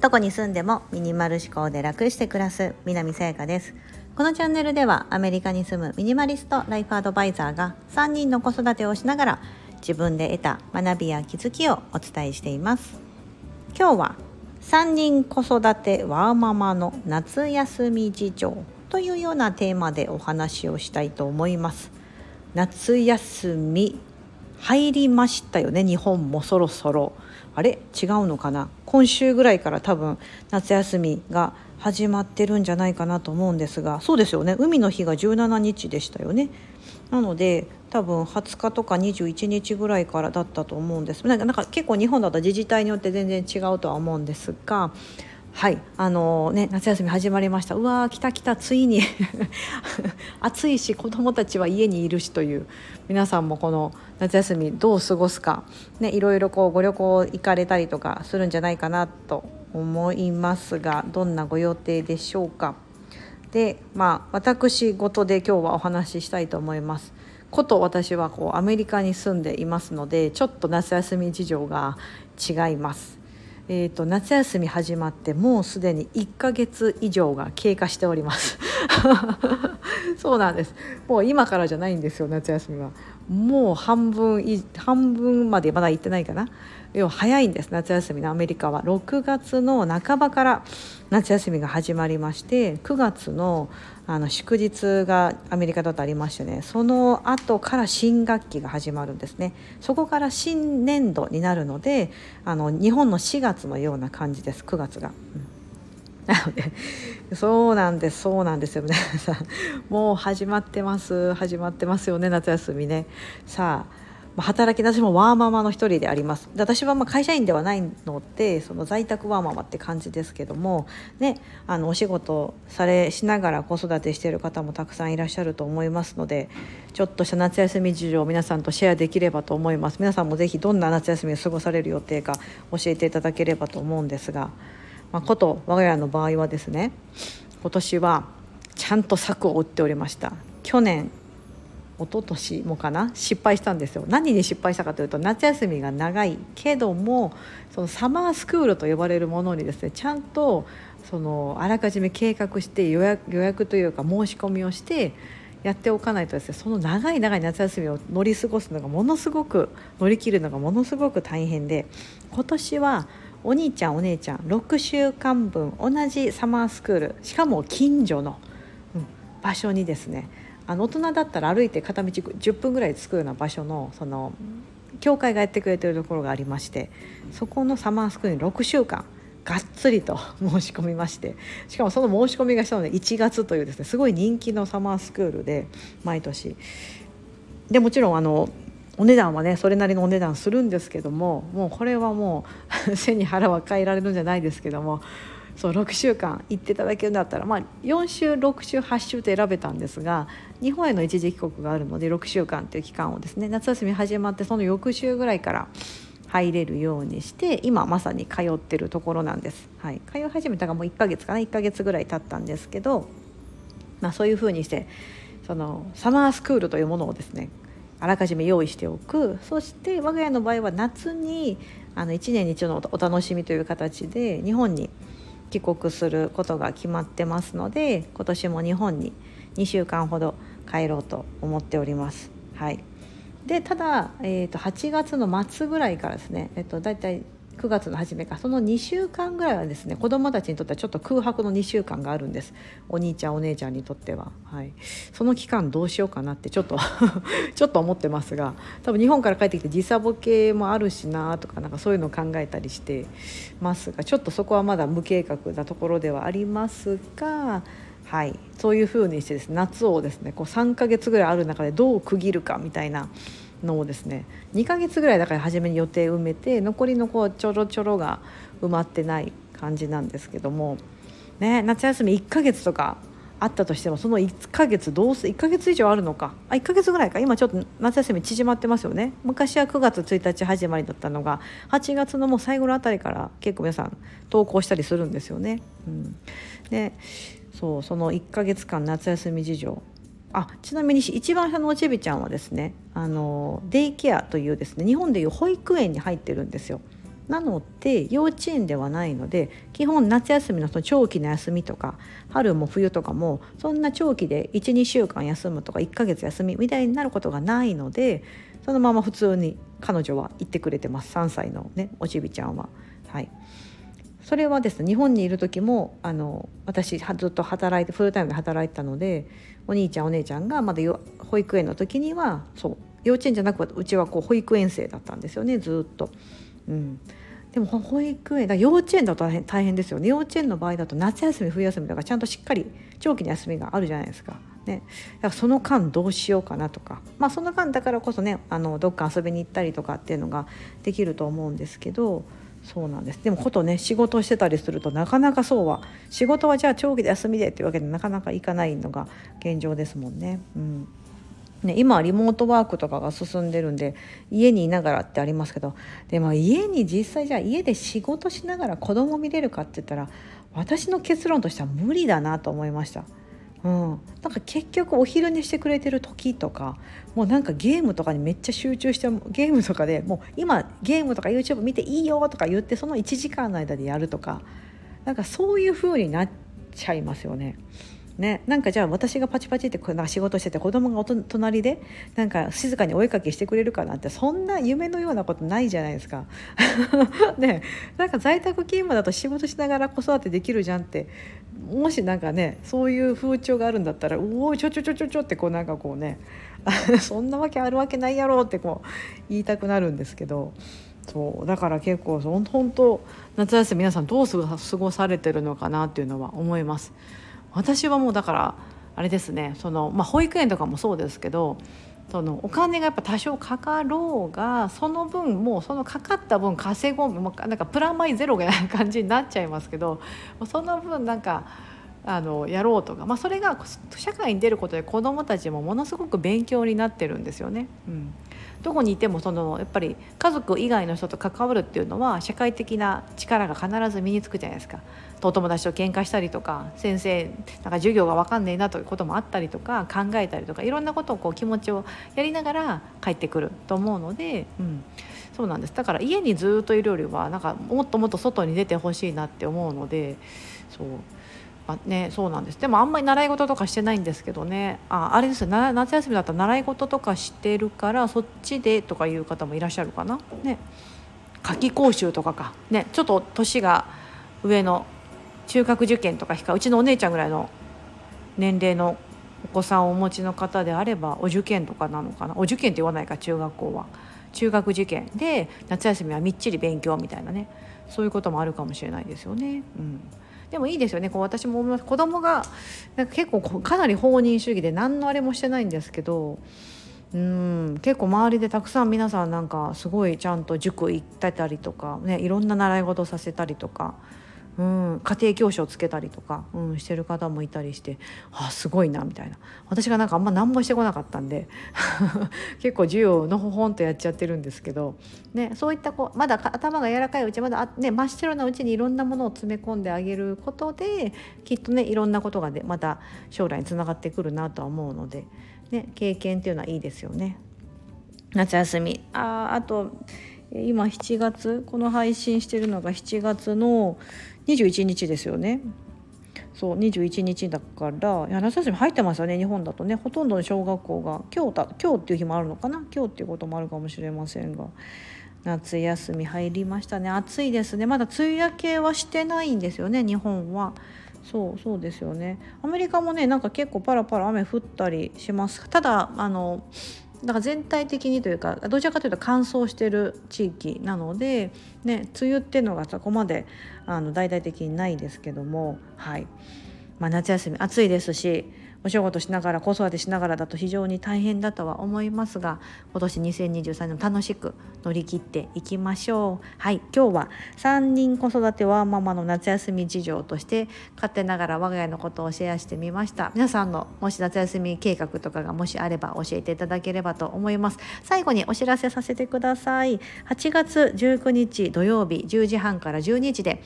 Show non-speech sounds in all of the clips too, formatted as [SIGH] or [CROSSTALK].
どこに住んでもミニマル思考で楽して暮らす南さやかです。このチャンネルではアメリカに住むミニマリストライフアドバイザーが3人の子育てをしながら自分で得た学びや気づきをお伝えしています。今日は3人子育てワーママの夏休み事情というようなテーマでお話をしたいと思います。夏休み入りましたよね日本もそろそろ。あれ？違うのかな？今週ぐらいから多分夏休みが始まってるんじゃないかなと思うんですが。そうですよね。海の日が17日でしたよね。なので多分20日とか21日ぐらいからだったと思うんです。なんか結構日本だと自治体によって全然違うとは思うんですが。はいあのね夏休み始まりましたうわー来た来たついに [LAUGHS] 暑いし子どもたちは家にいるしという皆さんもこの夏休みどう過ごすか、ね、いろいろこうご旅行行かれたりとかするんじゃないかなと思いますがどんなご予定でしょうか。でまあ私事で今日はお話ししたいと思います。こと私はこうアメリカに住んでいますのでちょっと夏休み事情が違います。えーと、夏休み始まってもうすでに1ヶ月以上が経過しております。[LAUGHS] そうなんです。もう今からじゃないんですよ夏休みは。もう半分半分までまだ行ってないかな。要は早いんです夏休みのアメリカは。6月の半ばから夏休みが始まりまして9月のあの祝日がアメリカだとありましてねその後から新学期が始まるんですね。そこから新年度になるのであの日本の4月のような感じです9月が。うん。なのでそうなんですそうなんですよ。皆さんもう始まってます始まってますよね夏休みね。さあ働き私もワーママの一人であります。私はま会社員ではないのでその在宅ワーママって感じですけども、ね、あのお仕事されしながら子育てしてる方もたくさんいらっしゃると思いますのでちょっとした夏休み事情を皆さんとシェアできればと思います。皆さんもぜひどんな夏休みを過ごされる予定か教えていただければと思うんですが。まあ、こと我が家の場合はですね今年はちゃんと策を打っておりました。去年一昨年もかな失敗したんですよ。何に失敗したかというと夏休みが長いけどもそのサマースクールと呼ばれるものにですねちゃんとそのあらかじめ計画して予約予約というか申し込みをしてやっておかないとですねその長い長い夏休みを乗り過ごすのがものすごく乗り切るのがものすごく大変で今年はお兄ちゃんお姉ちゃん6週間分同じサマースクールしかも近所の、うん、場所にですねあの大人だったら歩いて片道10分ぐらい着くような場所のその教会がやってくれてるところがありましてそこのサマースクールに6週間がっつりと [LAUGHS] 申し込みましてしかもその申し込みがしたので1月というですねすごい人気のサマースクールで毎年。でもちろんあのお値段はねそれなりのお値段するんですけどももうこれはもう [LAUGHS] 背に腹は変えられるんじゃないですけどもそう6週間行っていただけるんだったら、まあ、4週6週8週と選べたんですが日本への一時帰国があるので6週間という期間をですね夏休み始まってその翌週ぐらいから入れるようにして今まさに通ってるところなんです。はい、通い始めたがもう1ヶ月かな1ヶ月ぐらい経ったんですけど、まあ、そういうふうにしてそのサマースクールというものをですねあらかじめ用意しておくそして我が家の場合は夏にあの1年に一度のお楽しみという形で日本に帰国することが決まってますので今年も日本に2週間ほど帰ろうと思っております。はい、でただ、えーと、8月の末ぐらいからですね、えーと、と大体9月の初めか。その2週間ぐらいはですね子どもたちにとってはちょっと空白の2週間があるんです。お兄ちゃんお姉ちゃんにとっては、はい、その期間どうしようかなってちょっと [LAUGHS] ちょっと思ってますが多分日本から帰ってきて時差ボケもあるしなとかなんかそういうのを考えたりしてますがちょっとそこはまだ無計画なところではありますが。はい、そういうふうにしてですね夏をですねこう3ヶ月ぐらいある中でどう区切るかみたいなのをですね2ヶ月ぐらいだから初めに予定埋めて残りのこうちょろちょろが埋まってない感じなんですけども、ね、夏休み1ヶ月とかあったとしてもその1ヶ月どうす1ヶ月以上あるのかあ1ヶ月ぐらいか今ちょっと夏休み縮まってますよね昔は9月1日始まりだったのが8月のもう最後のあたりから結構皆さん投稿したりするんですよね。うん、でそうその1ヶ月間夏休み事情あちなみに一番下のおちびちゃんはですねあのデイケアというですね日本でいう保育園に入ってるんですよ。なので幼稚園ではないので基本夏休みのその長期の休みとか春も冬とかもそんな長期で12週間休むとか1ヶ月休みみたいになることがないのでそのまま普通に彼女は行ってくれてます3歳のねおちびちゃんは。はい、それはですね日本にいる時もあの私ずっと働いてフルタイムで働いてたのでお兄ちゃんお姉ちゃんがまだ保育園の時にはそう幼稚園じゃなくうちはこう保育園生だったんですよねずっと。うん、でも保育園だ幼稚園だと大変ですよね幼稚園の場合だと夏休み冬休みとかちゃんとしっかり長期の休みがあるじゃないですか。ね、だからその間どうしようかなとか、まあ、その間だからこそねあのどっか遊びに行ったりとかっていうのができると思うんですけどそうなんですでもことね仕事してたりするとなかなかそうは仕事はじゃあ長期で休みでっていうわけでなかなかいかないのが現状ですもんね。うんね、今はリモートワークとかが進んでるんで家にいながらってありますけどでも家に実際じゃあ家で仕事しながら子供見れるかって言ったら私の結論としては無理だなと思いました。うん、なんか結局お昼寝してくれてる時とかもうなんかゲームとかにめっちゃ集中してゲームとかでもう今ゲームとか YouTube 見ていいよとか言ってその1時間の間でやるとかなんかそういう風になっちゃいますよね。ね、なんかじゃあ私がパチパチって仕事してて子供が隣でなんか静かにお絵かきしてくれるかなってそんな夢のようなことないじゃないですか。[LAUGHS] ねなんか在宅勤務だと仕事しながら子育てできるじゃんってもしなんかねそういう風潮があるんだったら「おおちょちょちょちょちょ」ってこうなんかこうね [LAUGHS] そんなわけあるわけないやろってこう言いたくなるんですけど。そうだから結構本当夏休み皆さんどう過ごされてるのかなっていうのは思います。私はもうだからあれですねその、まあ、保育園とかもそうですけどそのお金がやっぱ多少かかろうがその分もうそのかかった分稼ごうなんかプラマイゼロみたいな感じになっちゃいますけどその分なんかあのやろうとか、まあ、それが社会に出ることで子どもたちもものすごく勉強になってるんですよね。うんどこにいてもそのやっぱり家族以外の人と関わるっていうのは社会的な力が必ず身につくじゃないですか。お友達と喧嘩したりとか先生なんか授業が分かんねえなということもあったりとか考えたりとかいろんなことをこう気持ちをやりながら帰ってくると思うので、うん、そうなんですだから家にずっといるよりはなんかもっともっと外に出てほしいなって思うのでそう。あね、そうなんです。でもあんまり習い事とかしてないんですけどね。ああれですよ。夏休みだったら習い事とかしてるからそっちでとかいう方もいらっしゃるかな。ね。夏季講習とかか。ね。ちょっと年が上の中学受験とかうちのお姉ちゃんぐらいの年齢のお子さんをお持ちの方であればお受験とかなのかな。お受験って言わないか中学校は。中学受験。で夏休みはみっちり勉強みたいなね。そういうこともあるかもしれないですよね。うん。でもいいですよねこう私も思います子供がなんか結構かなり放任主義で何のあれもしてないんですけどうん結構周りでたくさん皆さんなんかすごいちゃんと塾行ってたりとか、ね、いろんな習い事させたりとか。うん、家庭教師をつけたりとか、うん、してる方もいたりしてあすごいなみたいな私がなんかあんま何もしてこなかったんで [LAUGHS] 結構授業のほほんとやっちゃってるんですけど、ね、そういったこうまだ頭が柔らかいうちまだ、ね、真っ白なうちにいろんなものを詰め込んであげることできっとねいろんなことがでまた将来につながってくるなとは思うので、ね、経験っていうのはいいですよね。夏休みああと今7月この配信してるのが7月の21日ですよね。そう21日だから夏休み入ってますよね日本だとね。ほとんどの小学校が今日だ今日っていう日もあるのかな？今日っていうこともあるかもしれませんが。夏休み入りましたね。暑いですね。まだ梅雨明けはしてないんですよね日本は。そうそうですよね。アメリカもねなんか結構パラパラ雨降ったりします。ただあのだから全体的にというかどちらかというと乾燥してる地域なので、ね、梅雨っていうのがそこまであの大々的にないですけども、はい。まあ、夏休み暑いですしお仕事しながら子育てしながらだと非常に大変だとは思いますが今年2023年楽しく乗り切っていきましょう。はい今日は3人子育てワーママの夏休み事情として勝手ながら我が家のことをシェアしてみました。皆さんのもし夏休み計画とかがもしあれば教えていただければと思います。最後にお知らせさせてください。8月19日土曜日10時半から12時で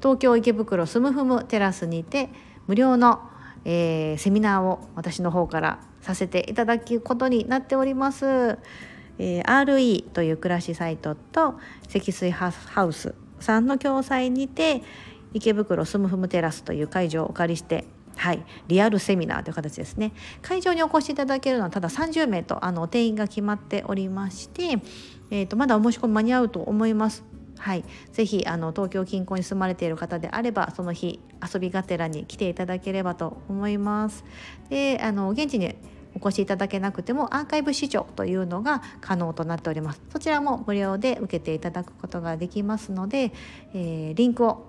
東京池袋スムフムテラスにて無料のえー、セミナーを私の方からさせていただくことになっております。えー、RE という暮らしサイトと積水ハウスさんの共催にて池袋スムフムテラスという会場をお借りしてはい、リアルセミナーという形ですね会場にお越しいただけるのはただ30名とあの定員が決まっておりまして、えーと、まだお申し込み間に合うと思いますはい、ぜひあの東京近郊に住まれている方であればその日遊びがてらに来ていただければと思います。であの現地にお越しいただけなくてもアーカイブ視聴というのが可能となっておりますそちらも無料で受けていただくことができますので、えー、リンクを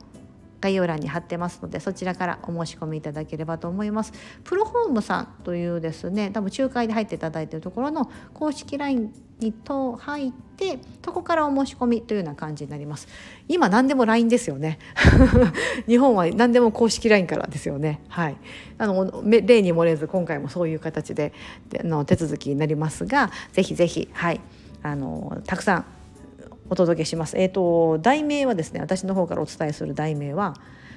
概要欄に貼ってますのでそちらからお申し込みいただければと思います。プロホームさんというですね多分仲介で入っていただいているところの公式 LINE にと入ってそこからお申し込みというような感じになります。今何でも LINE ですよね。[LAUGHS] 日本は何でも公式 LINE からですよね。はい。あの例に漏れず今回もそういう形での手続きになりますがぜひぜひはい。あのたくさんお届けします。えっ、ー、と題名はですね私の方からお伝えする題名は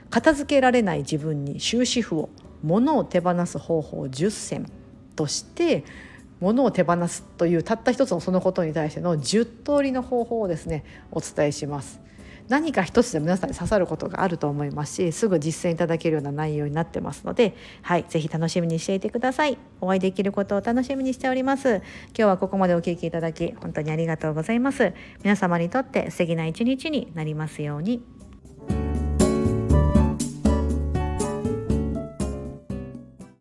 片付けられない自分に終止符を物を手放す方法10選として物を手放すというたった一つのそのことに対しての10通りの方法をですねお伝えします。何か一つで皆さんに刺さることがあると思いますしすぐ実践いただけるような内容になってますのではい是非楽しみにしていてください。お会いできることを楽しみにしております。今日はここまでお聴きいただき本当にありがとうございます。皆様にとって素敵な一日になりますように。